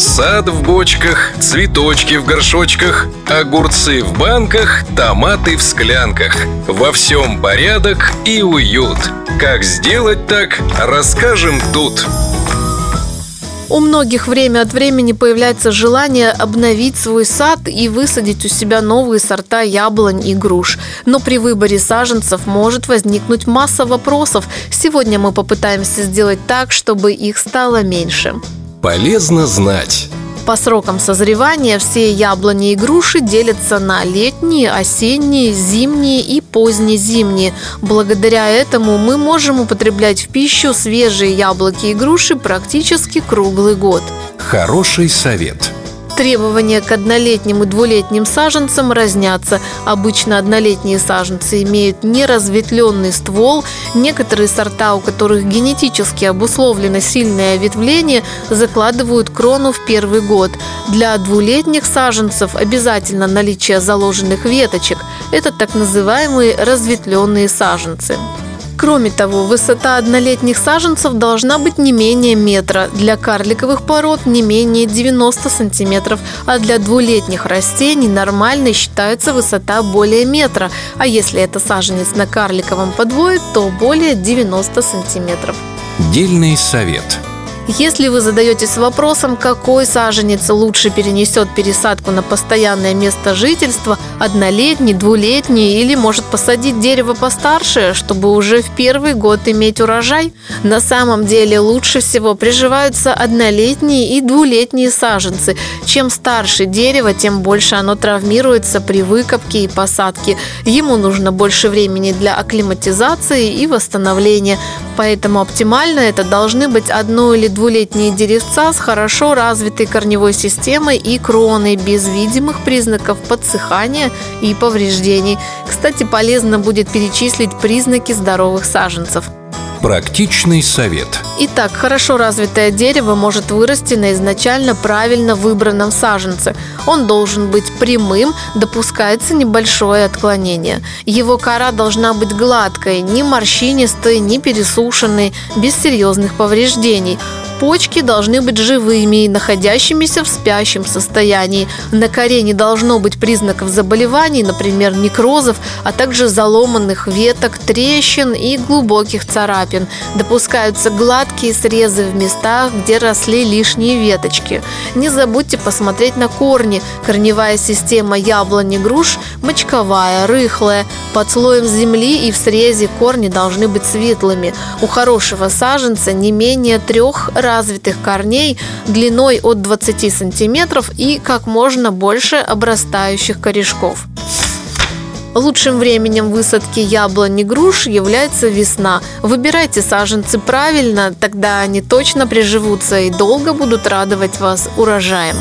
Сад в бочках, цветочки в горшочках, огурцы в банках, томаты в склянках. Во всем порядок и уют. Как сделать так, расскажем тут. У многих время от времени появляется желание обновить свой сад и высадить у себя новые сорта яблонь и груш. Но при выборе саженцев может возникнуть масса вопросов. Сегодня мы попытаемся сделать так, чтобы их стало меньше. Полезно знать. По срокам созревания все яблони и груши делятся на летние, осенние, зимние и позднезимние. Благодаря этому мы можем употреблять в пищу свежие яблоки и груши практически круглый год. Хороший совет. Требования к однолетним и двулетним саженцам разнятся. Обычно однолетние саженцы имеют неразветвленный ствол. Некоторые сорта, у которых генетически обусловлено сильное ветвление, закладывают крону в первый год. Для двулетних саженцев обязательно наличие заложенных веточек. Это так называемые разветвленные саженцы. Кроме того, высота однолетних саженцев должна быть не менее метра, для карликовых пород не менее 90 сантиметров, а для двулетних растений нормальной считается высота более метра, а если это саженец на карликовом подвое, то более 90 сантиметров. Дельный совет – если вы задаетесь вопросом, какой саженец лучше перенесет пересадку на постоянное место жительства, однолетний, двулетний или может посадить дерево постарше, чтобы уже в первый год иметь урожай, на самом деле лучше всего приживаются однолетние и двулетние саженцы. Чем старше дерево, тем больше оно травмируется при выкопке и посадке. Ему нужно больше времени для акклиматизации и восстановления. Поэтому оптимально это должны быть одно или двулетние деревца с хорошо развитой корневой системой и кроной без видимых признаков подсыхания и повреждений. Кстати, полезно будет перечислить признаки здоровых саженцев. Практичный совет. Итак, хорошо развитое дерево может вырасти на изначально правильно выбранном саженце. Он должен быть прямым, допускается небольшое отклонение. Его кора должна быть гладкой, не морщинистой, не пересушенной, без серьезных повреждений. Почки должны быть живыми и находящимися в спящем состоянии. На коре не должно быть признаков заболеваний, например, некрозов, а также заломанных веток, трещин и глубоких царапин. Допускаются гладкие срезы в местах, где росли лишние веточки. Не забудьте посмотреть на корни. Корневая система яблони груш мочковая, рыхлая. Под слоем земли и в срезе корни должны быть светлыми. У хорошего саженца не менее трех раз развитых корней длиной от 20 сантиметров и как можно больше обрастающих корешков. Лучшим временем высадки яблони груш является весна. Выбирайте саженцы правильно, тогда они точно приживутся и долго будут радовать вас урожаем.